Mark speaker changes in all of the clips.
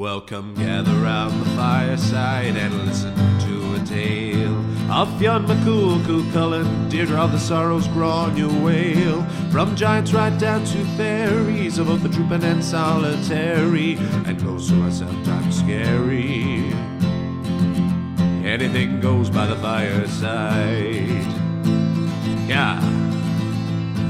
Speaker 1: Welcome, gather round the fireside and listen to a tale of Fionn McCool, Cú Chulainn, Deirdre of the Sorrows, Gráinne Mhaol. From giants right down to fairies, of both the trooping and solitary, and oh, those who are sometimes scary. Anything goes by the fireside. Yeah.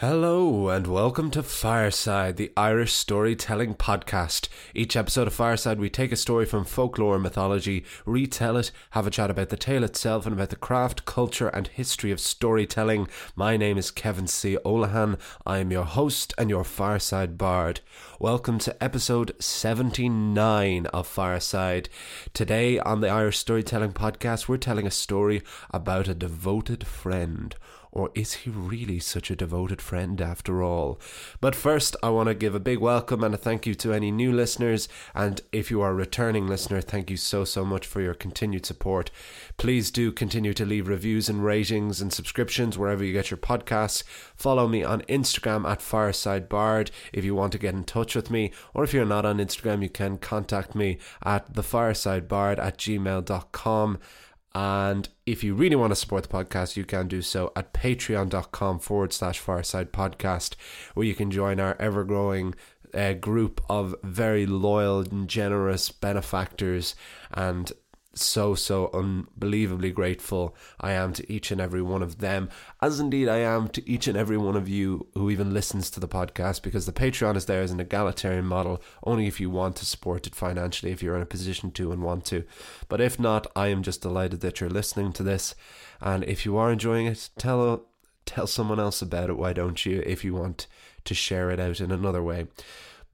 Speaker 2: Hello, and welcome to Fireside, the Irish storytelling podcast. Each episode of Fireside, we take a story from folklore and mythology, retell it, have a chat about the tale itself, and about the craft, culture, and history of storytelling. My name is Kevin C. Olahan. I am your host and your Fireside Bard. Welcome to episode 79 of Fireside. Today on the Irish Storytelling Podcast, we're telling a story about a devoted friend. Or is he really such a devoted friend after all? But first, I want to give a big welcome and a thank you to any new listeners. And if you are a returning listener, thank you so, so much for your continued support. Please do continue to leave reviews and ratings and subscriptions wherever you get your podcasts. Follow me on Instagram at Fireside Bard if you want to get in touch with me. Or if you're not on Instagram, you can contact me at thefiresidebard at gmail.com. And if you really want to support the podcast, you can do so at patreon.com forward slash fireside podcast, where you can join our ever growing uh, group of very loyal and generous benefactors and so so unbelievably grateful I am to each and every one of them, as indeed I am to each and every one of you who even listens to the podcast, because the Patreon is there as an egalitarian model, only if you want to support it financially, if you're in a position to and want to. But if not, I am just delighted that you're listening to this, and if you are enjoying it, tell tell someone else about it. Why don't you? If you want to share it out in another way.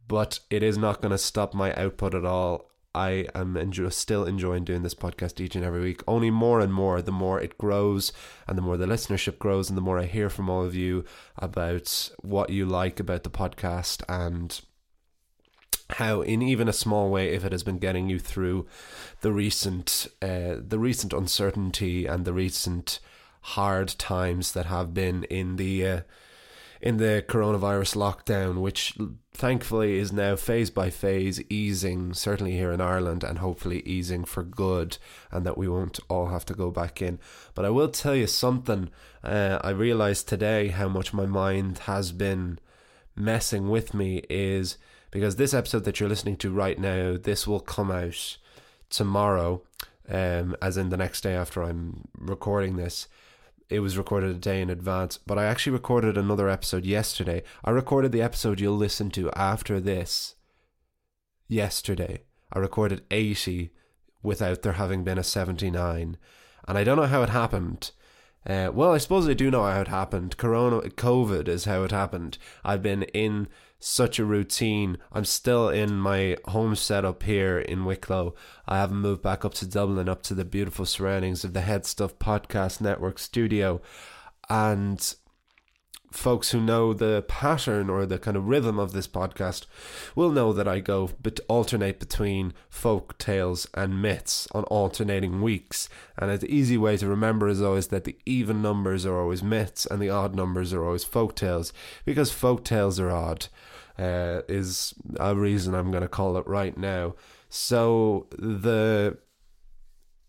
Speaker 2: But it is not going to stop my output at all. I am enjoy, still enjoying doing this podcast each and every week. Only more and more, the more it grows, and the more the listenership grows, and the more I hear from all of you about what you like about the podcast and how, in even a small way, if it has been getting you through the recent, uh, the recent uncertainty and the recent hard times that have been in the. Uh, in the coronavirus lockdown, which thankfully is now phase by phase easing, certainly here in Ireland, and hopefully easing for good, and that we won't all have to go back in. But I will tell you something. Uh, I realized today how much my mind has been messing with me is because this episode that you're listening to right now, this will come out tomorrow, um, as in the next day after I'm recording this it was recorded a day in advance, but I actually recorded another episode yesterday. I recorded the episode you'll listen to after this yesterday. I recorded 80 without there having been a 79. And I don't know how it happened. Uh, well, I suppose I do know how it happened. Corona, COVID is how it happened. I've been in such a routine. I'm still in my home setup here in Wicklow. I haven't moved back up to Dublin, up to the beautiful surroundings of the HeadStuff Podcast Network studio. And folks who know the pattern or the kind of rhythm of this podcast will know that I go but alternate between folk tales and myths on alternating weeks. And an easy way to remember is always that the even numbers are always myths and the odd numbers are always folk tales because folk tales are odd. Uh, is a reason I'm going to call it right now. So the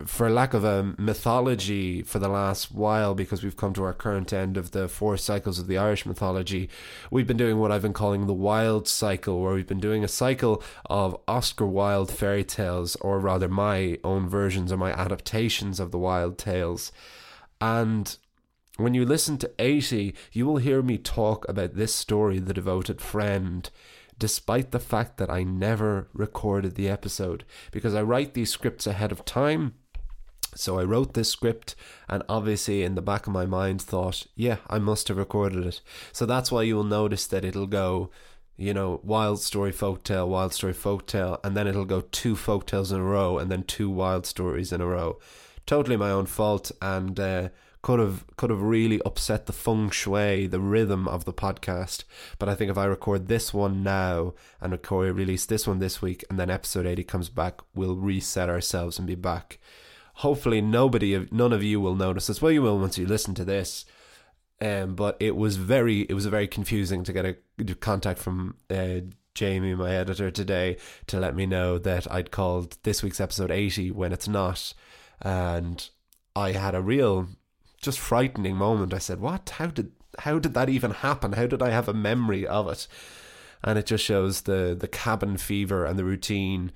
Speaker 2: for lack of a mythology for the last while, because we've come to our current end of the four cycles of the Irish mythology, we've been doing what I've been calling the Wilde cycle, where we've been doing a cycle of Oscar Wilde fairy tales, or rather my own versions or my adaptations of the Wilde tales. And when you listen to 80, you will hear me talk about this story, The Devoted Friend, despite the fact that I never recorded the episode, because I write these scripts ahead of time so I wrote this script, and obviously, in the back of my mind, thought, yeah, I must have recorded it. So that's why you will notice that it'll go, you know, Wilde story, folktale, Wilde story, folktale, and then it'll go two folktales in a row, and then two Wilde stories in a row. Totally my own fault, and uh, could have could have really upset the feng shui, the rhythm of the podcast. But I think if I record this one now and record release this one this week, and then episode eighty comes back, we'll reset ourselves and be back. Hopefully, nobody of none of you will notice this. Well, you will once you listen to this. Um, but it was very it was very confusing to get a contact from uh, Jamie, my editor, today to let me know that I'd called this week's episode eighty when it's not, and I had a real just frightening moment. I said, "What? How did how did that even happen? How did I have a memory of it?" And it just shows the the cabin fever and the routine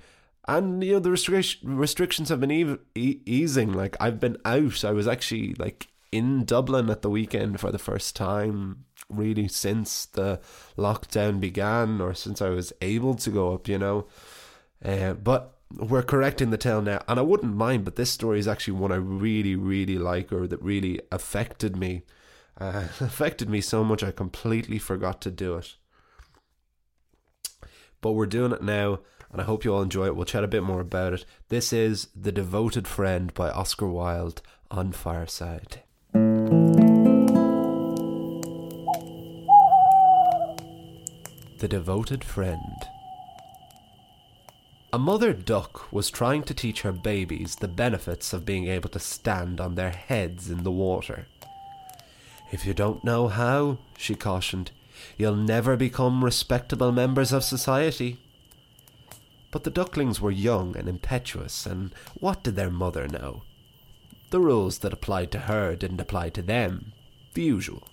Speaker 2: and you know the restriction restrictions have been e- e- easing like i've been out i was actually like in Dublin at the weekend for the first time, really, since the lockdown began or since I was able to go up, you know. Uh, but we're correcting the tale now, and I wouldn't mind, but this story is actually one I really, really like or that really affected me. Uh, affected me so much I completely forgot to do it. But we're doing it now, and I hope you all enjoy it. We'll chat a bit more about it. This is The Devoted Friend by Oscar Wilde on Fireside. The Devoted Friend. A mother duck was trying to teach her babies the benefits of being able to stand on their heads in the water. If you don't know how, she cautioned, you'll never become respectable members of society. But the ducklings were young and impetuous, and what did their mother know? The rules that applied to her didn't apply to them. The usual.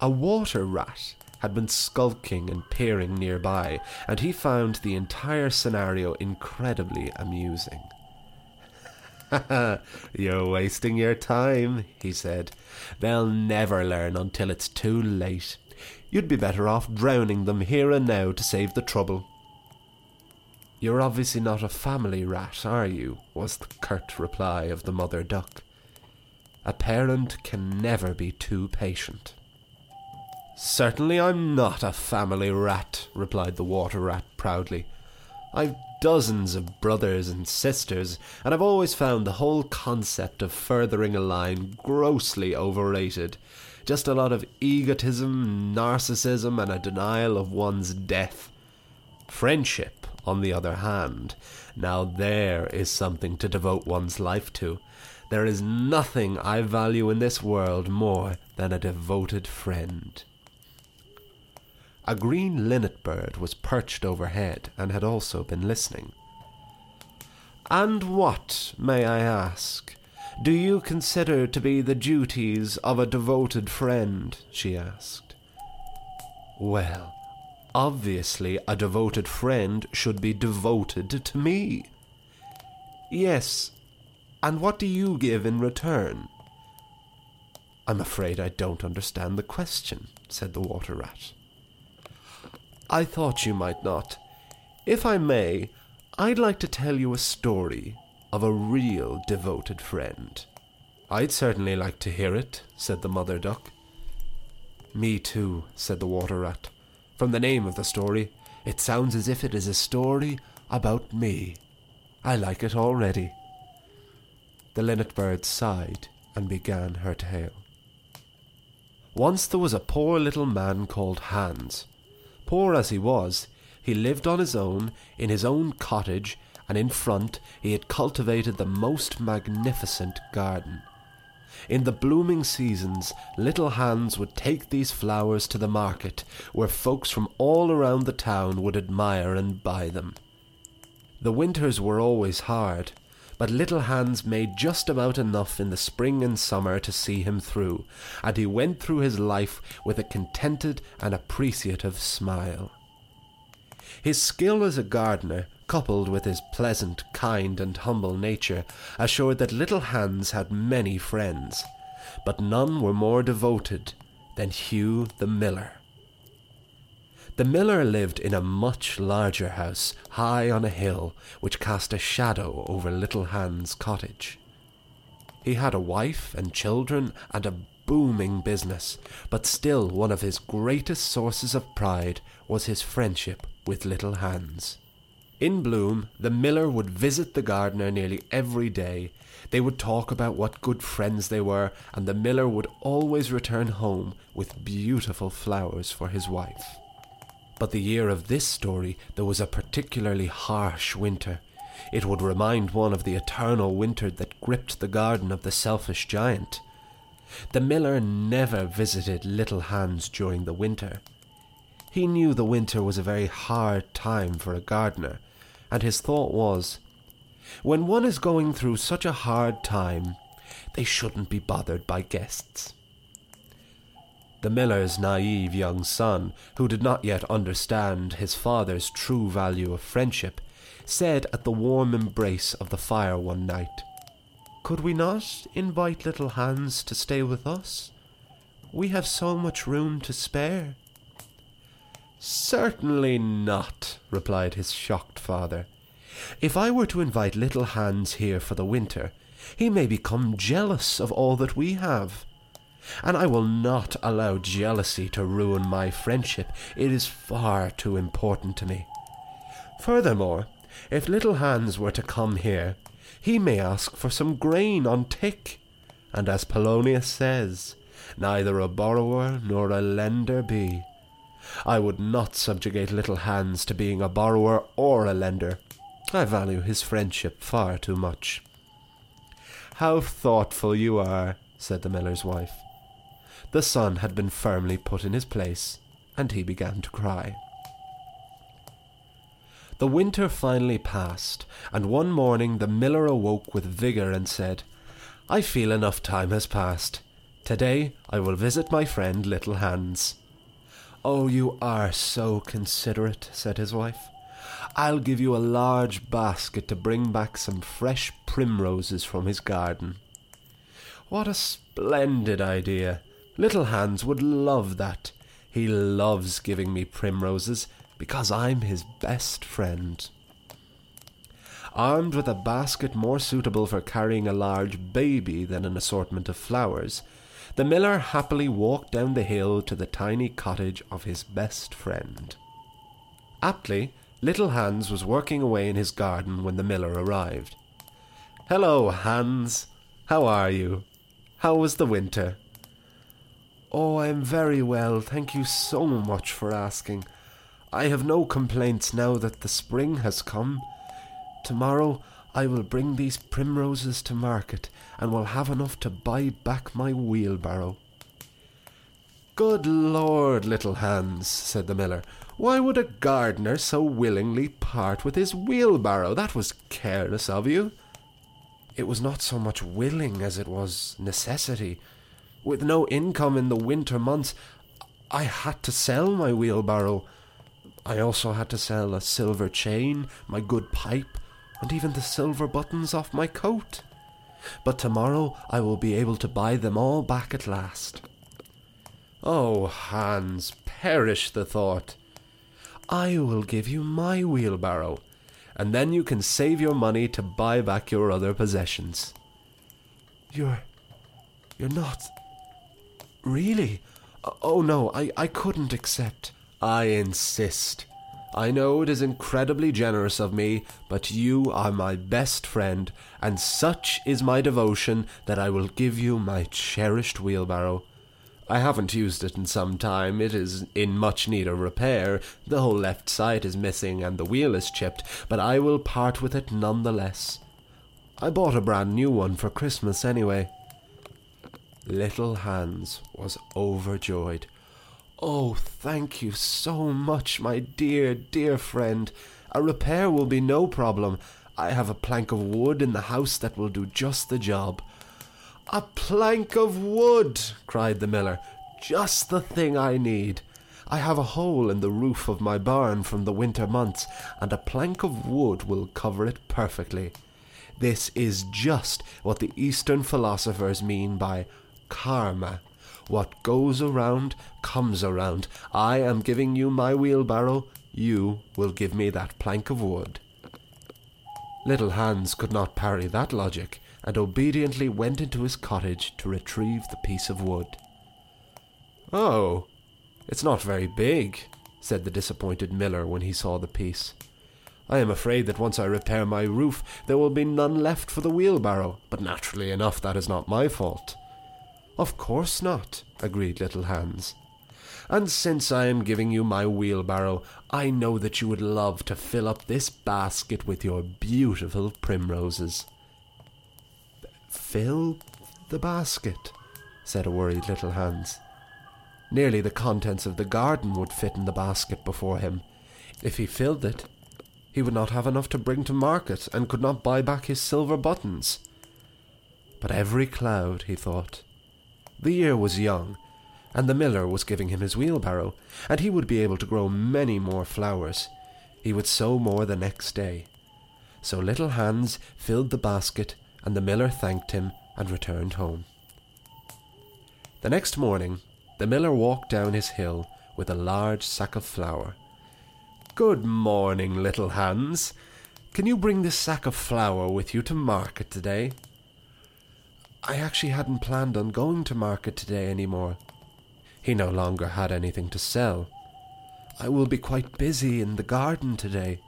Speaker 2: A water rat had been skulking and peering nearby, and he found the entire scenario incredibly amusing. You're wasting your time, he said. They'll never learn until it's too late. You'd be better off drowning them here and now to save the trouble. You're obviously not a family rat, are you? was the curt reply of the mother duck. A parent can never be too patient. Certainly I'm not a family rat, replied the water rat proudly. I've dozens of brothers and sisters, and I've always found the whole concept of furthering a line grossly overrated. Just a lot of egotism, narcissism, and a denial of one's death. Friendship on the other hand. Now there is something to devote one's life to. There is nothing I value in this world more than a devoted friend. A green linnet bird was perched overhead and had also been listening. And what, may I ask, do you consider to be the duties of a devoted friend? she asked. Well, Obviously, a devoted friend should be devoted to me. Yes, and what do you give in return? I'm afraid I don't understand the question, said the water rat. I thought you might not. If I may, I'd like to tell you a story of a real devoted friend. I'd certainly like to hear it, said the mother duck. Me too, said the water rat. From the name of the story, it sounds as if it is a story about me. I like it already. The linnet bird sighed and began her tale. Once there was a poor little man called Hans. Poor as he was, he lived on his own, in his own cottage, and in front he had cultivated the most magnificent garden. In the blooming seasons, little Hans would take these flowers to the market, where folks from all around the town would admire and buy them. The winters were always hard, but little Hans made just about enough in the spring and summer to see him through, and he went through his life with a contented and appreciative smile. His skill as a gardener coupled with his pleasant, kind, and humble nature, assured that little Hans had many friends, but none were more devoted than Hugh the miller. The miller lived in a much larger house, high on a hill, which cast a shadow over little Hans' cottage. He had a wife and children and a booming business, but still one of his greatest sources of pride was his friendship with Little Hans. In Bloom, the miller would visit the gardener nearly every day. They would talk about what good friends they were, and the miller would always return home with beautiful flowers for his wife. But the year of this story, there was a particularly harsh winter. It would remind one of the eternal winter that gripped the garden of the selfish giant. The miller never visited Little Hans during the winter. He knew the winter was a very hard time for a gardener, and his thought was, when one is going through such a hard time, they shouldn't be bothered by guests. The miller's naive young son, who did not yet understand his father's true value of friendship, said at the warm embrace of the fire one night, Could we not invite little Hans to stay with us? We have so much room to spare. Certainly not, replied his shocked father. If I were to invite little Hans here for the winter, he may become jealous of all that we have and I will not allow jealousy to ruin my friendship. It is far too important to me. Furthermore, if little Hans were to come here, he may ask for some grain on tick, and as Polonius says, neither a borrower nor a lender be. I would not subjugate little Hans to being a borrower or a lender. I value his friendship far too much. How thoughtful you are, said the miller's wife. The son had been firmly put in his place, and he began to cry. The winter finally passed, and one morning the miller awoke with vigour and said, I feel enough time has passed. Today I will visit my friend Little Hans. Oh, you are so considerate, said his wife. I'll give you a large basket to bring back some fresh primroses from his garden. What a splendid idea! Little Hans would love that. He loves giving me primroses because I'm his best friend. Armed with a basket more suitable for carrying a large baby than an assortment of flowers, the miller happily walked down the hill to the tiny cottage of his best friend. Aptly, little Hans was working away in his garden when the miller arrived. Hello, Hans. How are you? How was the winter? Oh, I am very well, thank you so much for asking. I have no complaints now that the spring has come. Tomorrow I will bring these primroses to market and will have enough to buy back my wheelbarrow. Good Lord, little Hans, said the miller, why would a gardener so willingly part with his wheelbarrow? That was careless of you. It was not so much willing as it was necessity. With no income in the winter months, I had to sell my wheelbarrow. I also had to sell a silver chain, my good pipe, and even the silver buttons off my coat. But tomorrow I will be able to buy them all back at last. Oh, Hans, perish the thought. I will give you my wheelbarrow, and then you can save your money to buy back your other possessions. You're. you're not. Really? Oh no, I, I couldn't accept. I insist. I know it is incredibly generous of me, but you are my best friend, and such is my devotion that I will give you my cherished wheelbarrow. I haven't used it in some time. It is in much need of repair. The whole left side is missing and the wheel is chipped, but I will part with it none the less. I bought a brand new one for Christmas anyway. Little Hans was overjoyed. Oh, thank you so much, my dear, dear friend. A repair will be no problem. I have a plank of wood in the house that will do just the job. A plank of wood! cried the miller. Just the thing I need. I have a hole in the roof of my barn from the winter months, and a plank of wood will cover it perfectly. This is just what the Eastern philosophers mean by karma. What goes around comes around. I am giving you my wheelbarrow. You will give me that plank of wood. Little Hans could not parry that logic, and obediently went into his cottage to retrieve the piece of wood. Oh, it's not very big, said the disappointed miller when he saw the piece. I am afraid that once I repair my roof, there will be none left for the wheelbarrow, but naturally enough, that is not my fault. Of course not, agreed Little Hans. And since I am giving you my wheelbarrow, I know that you would love to fill up this basket with your beautiful primroses. Fill the basket, said a worried Little Hans. Nearly the contents of the garden would fit in the basket before him. If he filled it, he would not have enough to bring to market and could not buy back his silver buttons. But every cloud, he thought. The year was young, and the miller was giving him his wheelbarrow, and he would be able to grow many more flowers. He would sow more the next day. So little Hans filled the basket, and the miller thanked him and returned home. The next morning, the miller walked down his hill with a large sack of flour. Good morning, little Hans. Can you bring this sack of flour with you to market today? I actually hadn't planned on going to market today any more. He no longer had anything to sell. I will be quite busy in the garden today.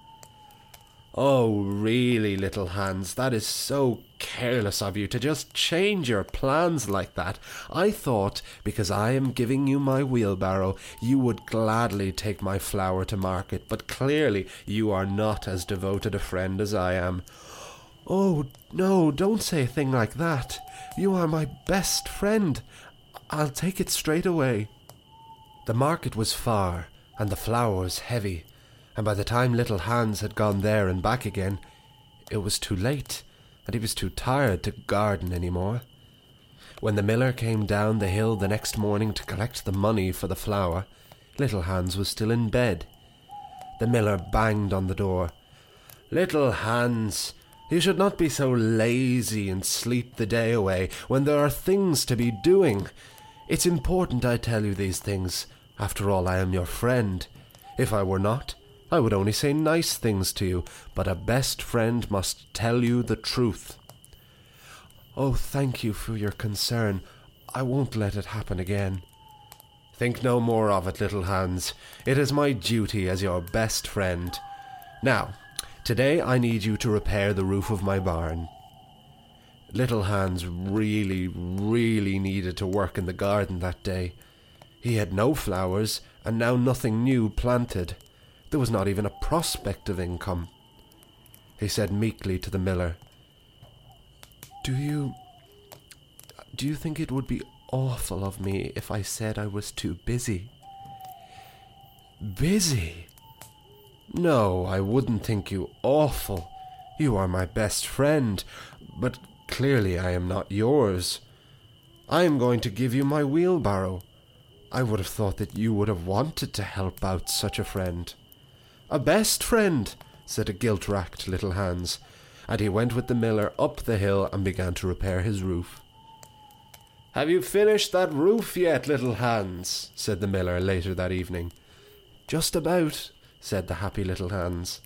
Speaker 2: Oh, really, little Hans, that is so careless of you to just change your plans like that. I thought, because I am giving you my wheelbarrow, you would gladly take my flour to market, but clearly you are not as devoted a friend as I am. Oh, no, don't say a thing like that. You are my best friend. I'll take it straight away. The market was far, and the flour was heavy and by the time little Hans had gone there and back again, it was too late, and he was too tired to garden any more. When the miller came down the hill the next morning to collect the money for the flour, little Hans was still in bed. The miller banged on the door. Little Hans, you should not be so lazy and sleep the day away when there are things to be doing. It's important I tell you these things. After all, I am your friend. If I were not, I would only say nice things to you, but a best friend must tell you the truth. Oh, thank you for your concern. I won't let it happen again. Think no more of it, little Hans. It is my duty as your best friend. Now, today I need you to repair the roof of my barn. Little Hans really, really needed to work in the garden that day. He had no flowers, and now nothing new planted. There was not even a prospect of income. He said meekly to the miller, Do you. Do you think it would be awful of me if I said I was too busy? Busy? No, I wouldn't think you awful. You are my best friend, but clearly I am not yours. I am going to give you my wheelbarrow. I would have thought that you would have wanted to help out such a friend. A best friend, said a guilt racked little Hans, and he went with the miller up the hill and began to repair his roof. Have you finished that roof yet, little Hans? said the miller later that evening. Just about, said the happy little Hans.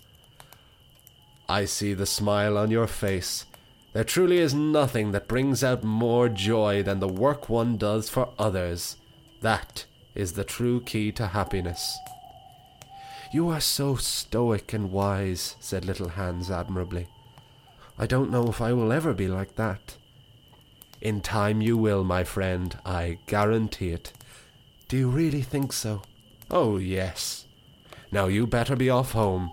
Speaker 2: I see the smile on your face. There truly is nothing that brings out more joy than the work one does for others. That is the true key to happiness. You are so stoic and wise, said little Hans admirably. I don't know if I will ever be like that. In time you will, my friend, I guarantee it. Do you really think so? Oh, yes. Now you better be off home.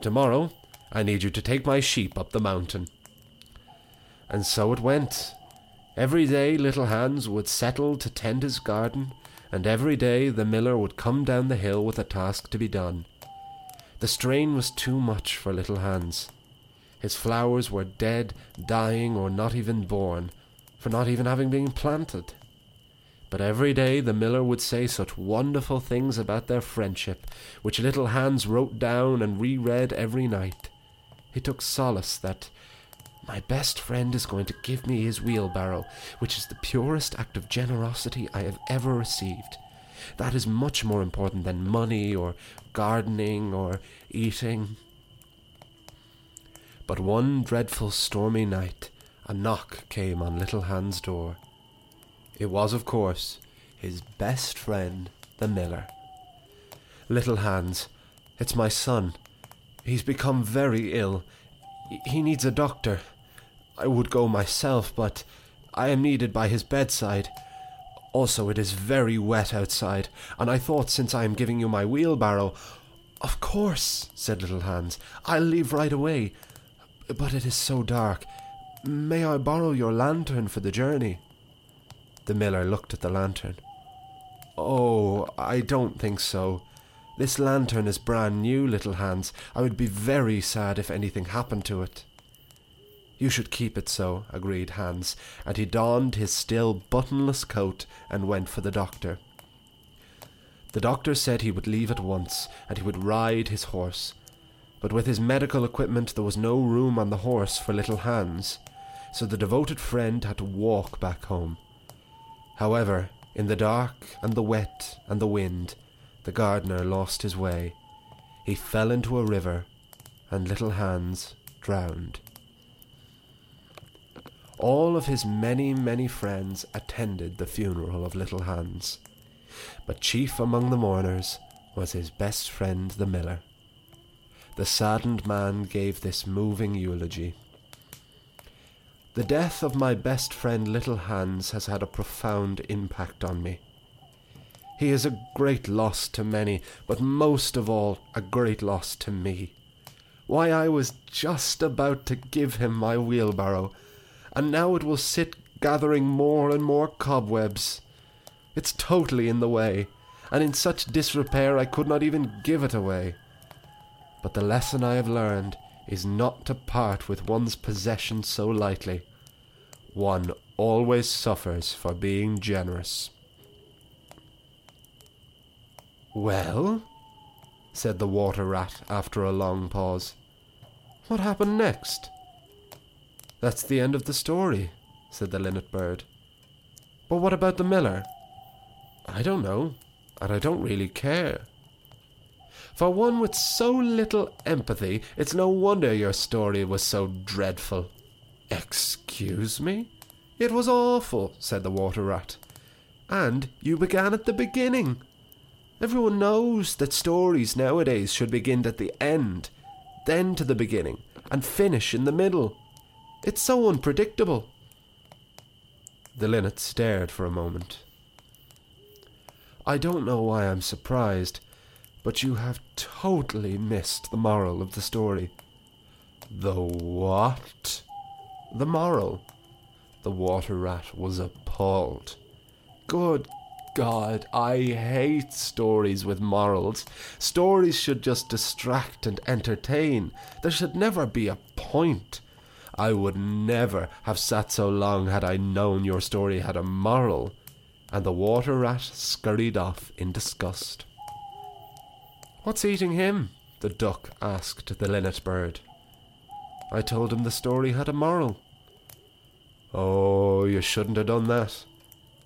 Speaker 2: Tomorrow I need you to take my sheep up the mountain. And so it went. Every day little Hans would settle to tend his garden, and every day the miller would come down the hill with a task to be done. The strain was too much for little Hans. His flowers were dead, dying, or not even born, for not even having been planted. But every day the miller would say such wonderful things about their friendship, which little Hans wrote down and reread every night. He took solace that my best friend is going to give me his wheelbarrow, which is the purest act of generosity I have ever received. That is much more important than money or gardening or eating. But one dreadful stormy night, a knock came on little Hans' door. It was, of course, his best friend, the miller. Little Hans, it's my son. He's become very ill. He needs a doctor. I would go myself, but I am needed by his bedside. Also, it is very wet outside, and I thought since I am giving you my wheelbarrow. Of course, said little Hans. I'll leave right away. But it is so dark. May I borrow your lantern for the journey? The miller looked at the lantern. Oh, I don't think so. This lantern is brand new, little Hans. I would be very sad if anything happened to it. You should keep it so, agreed Hans, and he donned his still buttonless coat and went for the doctor. The doctor said he would leave at once, and he would ride his horse. But with his medical equipment there was no room on the horse for little Hans, so the devoted friend had to walk back home. However, in the dark and the wet and the wind, the gardener lost his way. He fell into a river, and little Hans drowned. All of his many, many friends attended the funeral of little Hans, but chief among the mourners was his best friend the miller. The saddened man gave this moving eulogy. The death of my best friend Little Hans has had a profound impact on me. He is a great loss to many, but most of all, a great loss to me. Why, I was just about to give him my wheelbarrow, and now it will sit gathering more and more cobwebs. It's totally in the way, and in such disrepair I could not even give it away. But the lesson I have learned is not to part with one's possessions so lightly. One always suffers for being generous. Well, said the water rat after a long pause. What happened next? That's the end of the story, said the linnet bird. But what about the miller? I don't know, and I don't really care. For one with so little empathy, it's no wonder your story was so dreadful. Excuse me? It was awful, said the water rat. And you began at the beginning. Everyone knows that stories nowadays should begin at the end, then to the beginning, and finish in the middle. It's so unpredictable. The linnet stared for a moment. I don't know why I'm surprised, but you have totally missed the moral of the story. The what? The moral. The water rat was appalled. Good God, I hate stories with morals. Stories should just distract and entertain. There should never be a point. I would never have sat so long had I known your story had a moral. And the water rat scurried off in disgust. What's eating him? the duck asked the linnet bird. I told him the story had a moral. Oh, you shouldn't have done that.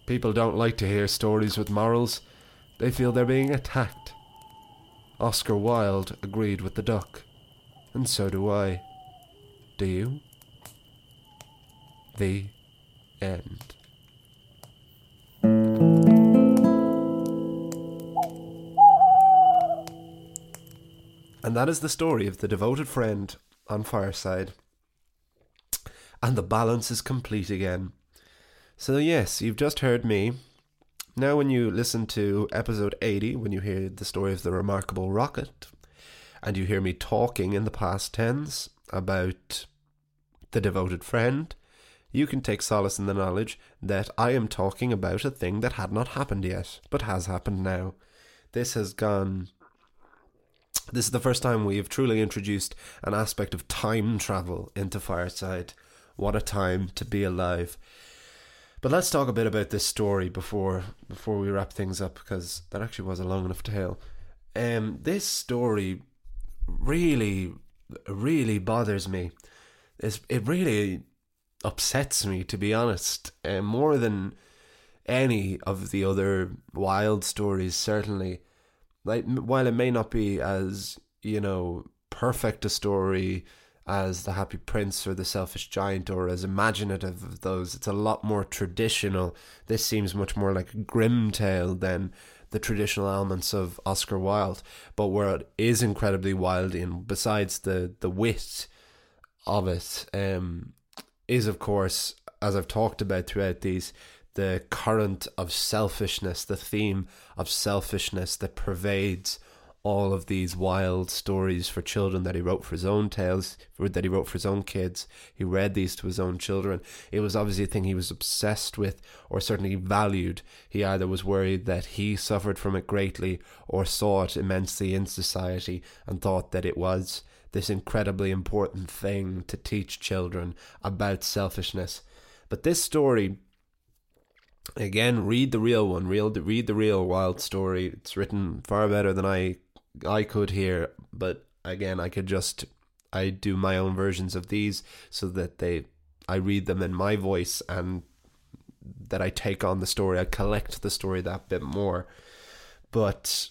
Speaker 2: People don't like to hear stories with morals. They feel they're being attacked. Oscar Wilde agreed with the duck, and so do I. Do you? The end. And that is the story of the devoted friend on Fireside. And the balance is complete again. So, yes, you've just heard me. Now, when you listen to episode 80, when you hear the story of the remarkable rocket, and you hear me talking in the past tense about the devoted friend, you can take solace in the knowledge that I am talking about a thing that had not happened yet, but has happened now. This has gone this is the first time we have truly introduced an aspect of time travel into Fireside. What a time to be alive. But let's talk a bit about this story before before we wrap things up because that actually was a long enough tale. Um, this story really, really bothers me. It's, it really upsets me, to be honest, uh, more than any of the other Wilde stories. Certainly, like while it may not be as you know perfect a story as the Happy Prince or the Selfish Giant or as imaginative of those. It's a lot more traditional. This seems much more like a Grimm tale than the traditional elements of Oscar Wilde. But where it is incredibly wild in, besides the, the wit of it, um, is of course, as I've talked about throughout these, the current of selfishness, the theme of selfishness that pervades all of these Wilde stories for children that he wrote for his own tales, that he wrote for his own kids. He read these to his own children. It was obviously a thing he was obsessed with or certainly valued. He either was worried that he suffered from it greatly or saw it immensely in society and thought that it was this incredibly important thing to teach children about selfishness. But this story again read the real one real read the real Wilde story it's written far better than i I could hear, but again, I could just I do my own versions of these so that they I read them in my voice and that I take on the story. I collect the story that bit more. But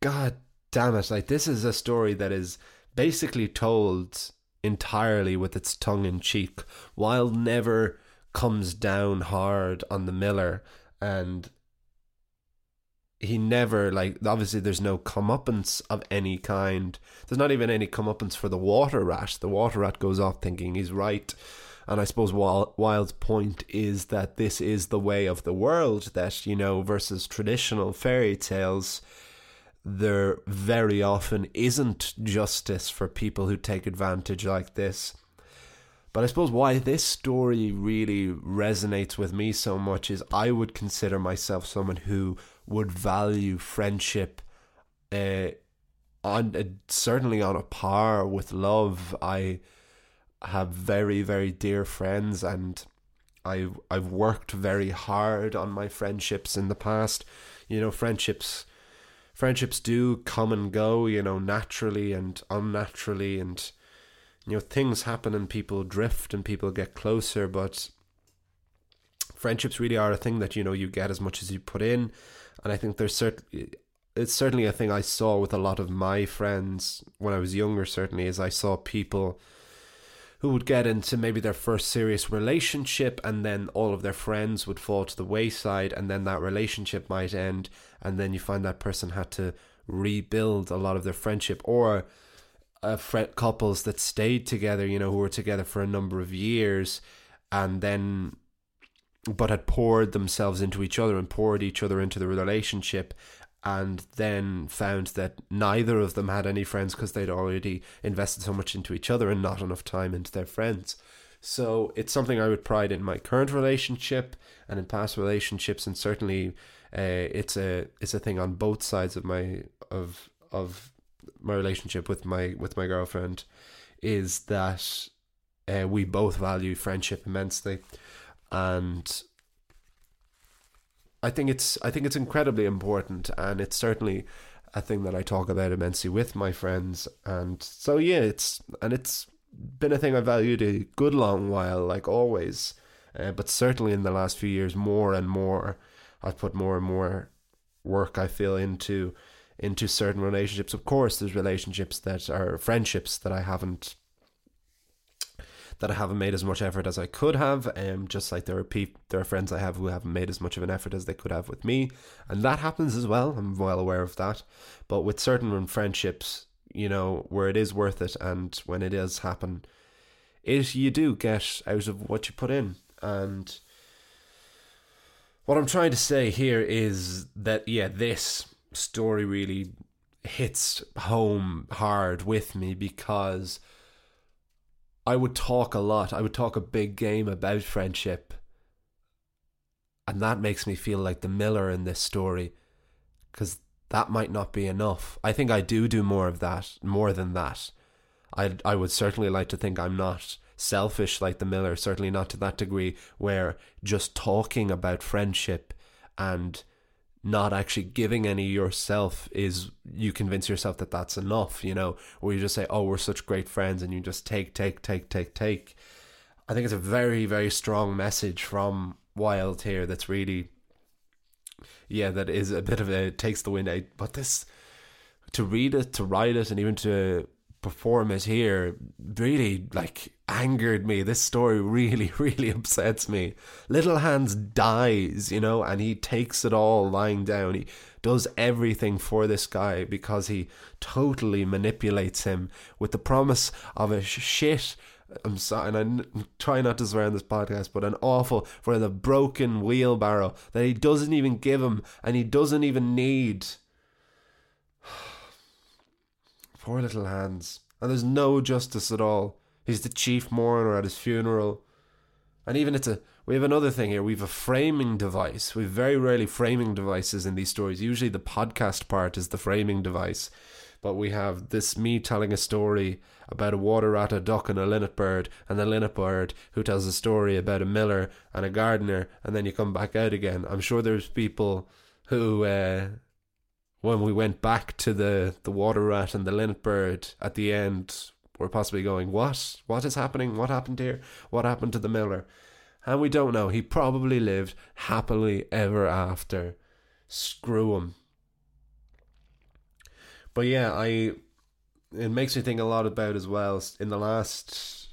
Speaker 2: god damn it, like this is a story that is basically told entirely with its tongue in cheek. while never comes down hard on the miller and he never like obviously there's no comeuppance of any kind. There's not even any comeuppance for the water rat. The water rat goes off thinking he's right. And I suppose Wilde's point is that this is the way of the world, that, you know, versus traditional fairy tales, there very often isn't justice for people who take advantage like this. But I suppose why this story really resonates with me so much is I would consider myself someone who would value friendship uh, on uh, certainly on a par with love. I have very very dear friends and I I've worked very hard on my friendships in the past. You know, friendships friendships do come and go, you know, naturally and unnaturally and you know things happen and people drift and people get closer but friendships really are a thing that you know you get as much as you put in. And i think there's certain it's certainly a thing i saw with a lot of my friends when i was younger certainly is i saw people who would get into maybe their first serious relationship and then all of their friends would fall to the wayside and then that relationship might end. And then you find that person had to rebuild a lot of their friendship or uh, couples that stayed together, you know, who were together for a number of years and then but had poured themselves into each other and poured each other into the relationship and then found that neither of them had any friends because they'd already invested so much into each other and not enough time into their friends. So it's something I would pride in my current relationship and in past relationships, and certainly uh, it's a it's a thing on both sides of my of of my relationship with my with my girlfriend is that uh, we both value friendship immensely, and I think it's I think it's incredibly important, and it's certainly a thing that I talk about immensely with my friends, and so yeah, it's and it's been a thing I valued a good long while, like always, uh, but certainly in the last few years, more and more, I've put more and more work I feel into into certain relationships. Of course, there's relationships that are friendships that I haven't that I haven't made as much effort as I could have. Um, just like there are people, there are friends I have who haven't made as much of an effort as they could have with me, and that happens as well. I'm well aware of that. But with certain friendships, you know, where it is worth it, and when it does happen, it you do get out of what you put in, and. What I'm trying to say here is that yeah, this story really hits home hard with me because I would talk a lot. I would talk a big game about friendship. And that makes me feel like the Miller in this story because that might not be enough. I think I do do more of that, more than that. I I would certainly like to think I'm not selfish like the Miller, certainly not to that degree where just talking about friendship and not actually giving any yourself is you convince yourself that that's enough, you know, or you just say, oh, we're such great friends, and you just take, take, take, take, take. I think it's a very, very strong message from Wilde here that's really, yeah, that is a bit of a takes the wind out. But this, to read it, to write it, and even to perform it here really like angered me. This story really, really upsets me. Little Hans dies, you know, and he takes it all lying down. He does everything for this guy because he totally manipulates him with the promise of a shit. I'm sorry, and I try not to swear on this podcast, but an awful for the broken wheelbarrow that he doesn't even give him and he doesn't even need. Poor little Hans, And there's no justice at all. He's the chief mourner at his funeral. And even it's a we have another thing here. We have a framing device. We have very rarely framing devices in these stories. Usually the podcast part is the framing device. But we have this me telling a story about a water rat, a duck, and a linnet bird, and the linnet bird who tells a story about a miller and a gardener, and then you come back out again. I'm sure there's people who uh, when we went back to the, the water rat and the linnet bird at the end, we're possibly going, What? What is happening? What happened here? What happened to the miller? And we don't know. He probably lived happily ever after. Screw him. But yeah, I it makes me think a lot about as well in the last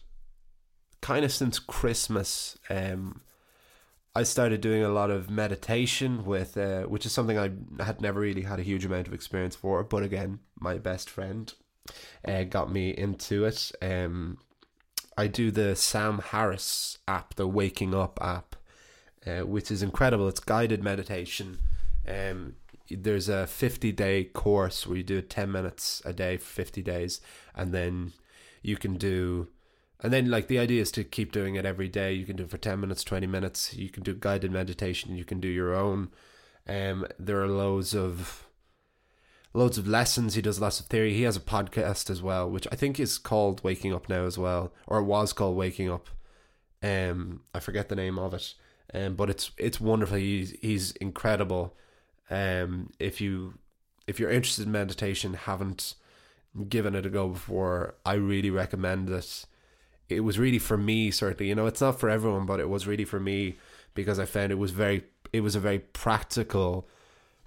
Speaker 2: kind of since Christmas, um, I started doing a lot of meditation with, uh, which is something I had never really had a huge amount of experience for. But again, my best friend uh, got me into it. Um, I do the Sam Harris app, the Waking Up app, uh, which is incredible. It's guided meditation. Um, there's a 50 day course where you do 10 minutes a day for 50 days, and then you can do and then, like, the idea is to keep doing it every day. You can do it for 10 minutes, 20 minutes. You can do guided meditation. You can do your own. Um, there are loads of loads of lessons. He does lots of theory. He has a podcast as well, which I think is called Waking Up now as well, or it was called Waking Up. Um, I forget the name of it. Um, but it's it's wonderful. He's he's incredible. Um, if you if you're interested in meditation, haven't given it a go before, I really recommend it it was really for me certainly you know it's not for everyone but it was really for me because i found it was very it was a very practical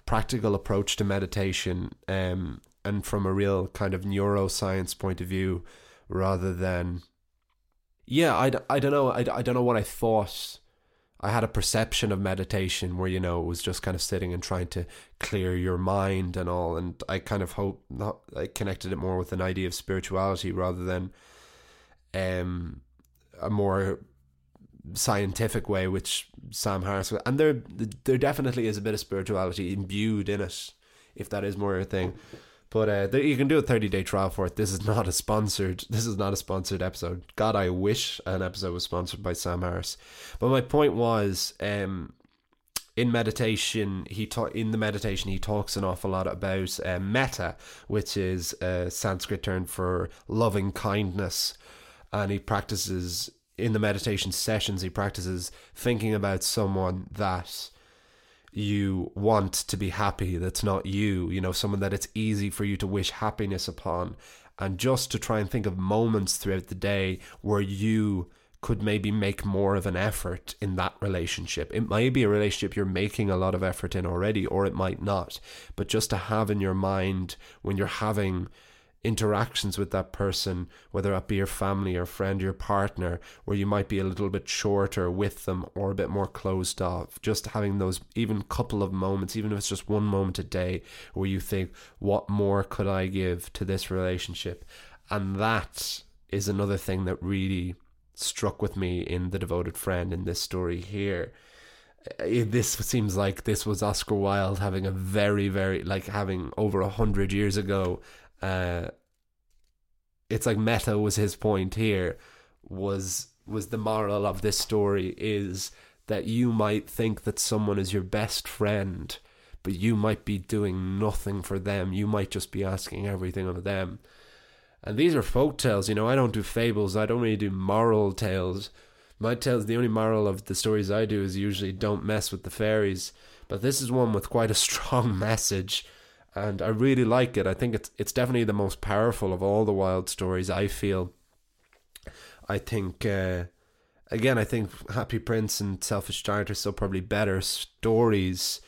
Speaker 2: practical approach to meditation um and from a real kind of neuroscience point of view rather than yeah i, I don't know I, I don't know what i thought. I had a perception of meditation where you know it was just kind of sitting and trying to clear your mind and all and i kind of hope not i connected it more with an idea of spirituality rather than um, a more scientific way, which Sam Harris and there there definitely is a bit of spirituality imbued in it, if that is more a thing. But uh, there, you can do a thirty day trial for it. This is not a sponsored. This is not a sponsored episode. God, I wish an episode was sponsored by Sam Harris. But my point was, um, in meditation, he ta- in the meditation he talks an awful lot about uh, metta, which is a Sanskrit term for loving kindness and he practices in the meditation sessions he practices thinking about someone that you want to be happy that's not you you know someone that it's easy for you to wish happiness upon and just to try and think of moments throughout the day where you could maybe make more of an effort in that relationship. It might be a relationship you're making a lot of effort in already, or it might not. But just to have in your mind when you're having interactions with that person, whether that be your family, your friend, your partner, where you might be a little bit shorter with them or a bit more closed off. Just having those even couple of moments, even if it's just one moment a day, where you think, what more could I give to this relationship? And that is another thing that really struck with me in The Devoted Friend in this story here eh, eh, this seems like this was Oscar Wilde having a very, very like having over a hundred years ago uh, it's like metta was his point here was was the moral of this story is that you might think that someone is your best friend but you might be doing nothing for them. You might just be asking everything of them. And these are folk tales you know i don't do fables. I don't really do moral tales. My tales the only moral of the stories i do is usually don't mess with the fairies. But this is one with quite a strong message and I really like it. I think it's it's definitely the most powerful of all the Wilde stories. I feel. I think uh, again, I think Happy Prince and Selfish Giant are still probably better stories,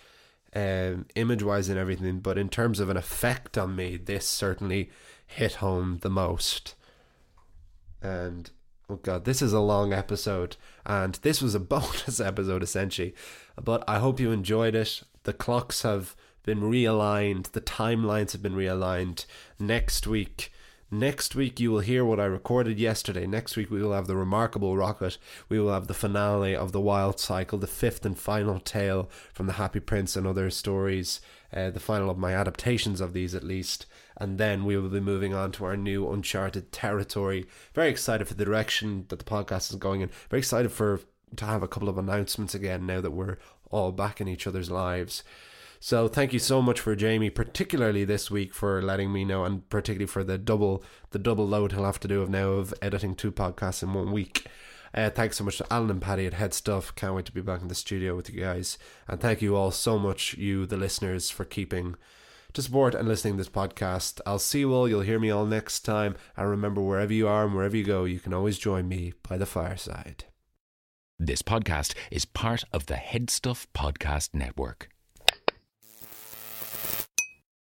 Speaker 2: um, image wise and everything. But in terms of an effect on me, this certainly hit home the most. And oh god, this is a long episode, and this was a bonus episode essentially. But I hope you enjoyed it. The clocks have been realigned, the timelines have been realigned. Next week, Next week, you will hear what I recorded yesterday. Next week, we will have the remarkable rocket. We will have the finale of the Wilde Cycle, the fifth and final tale from the Happy Prince and other stories, uh, the final of my adaptations of these at least. And then we will be moving on to our new uncharted territory. Very excited for the direction that the podcast is going in. Very excited for to have a couple of announcements again now that we're all back in each other's lives. So thank you so much for Jamie, particularly this week for letting me know, and particularly for the double the double load he'll have to do of now of editing two podcasts in one week. Uh, thanks so much to Alan and Paddy at HeadStuff. Can't wait to be back in the studio with you guys. And thank you all so much, you the listeners, for keeping to support and listening to this podcast. I'll see you all. You'll hear me all next time. And remember, wherever you are and wherever you go, you can always join me by the fireside.
Speaker 3: This podcast is part of the HeadStuff Podcast Network.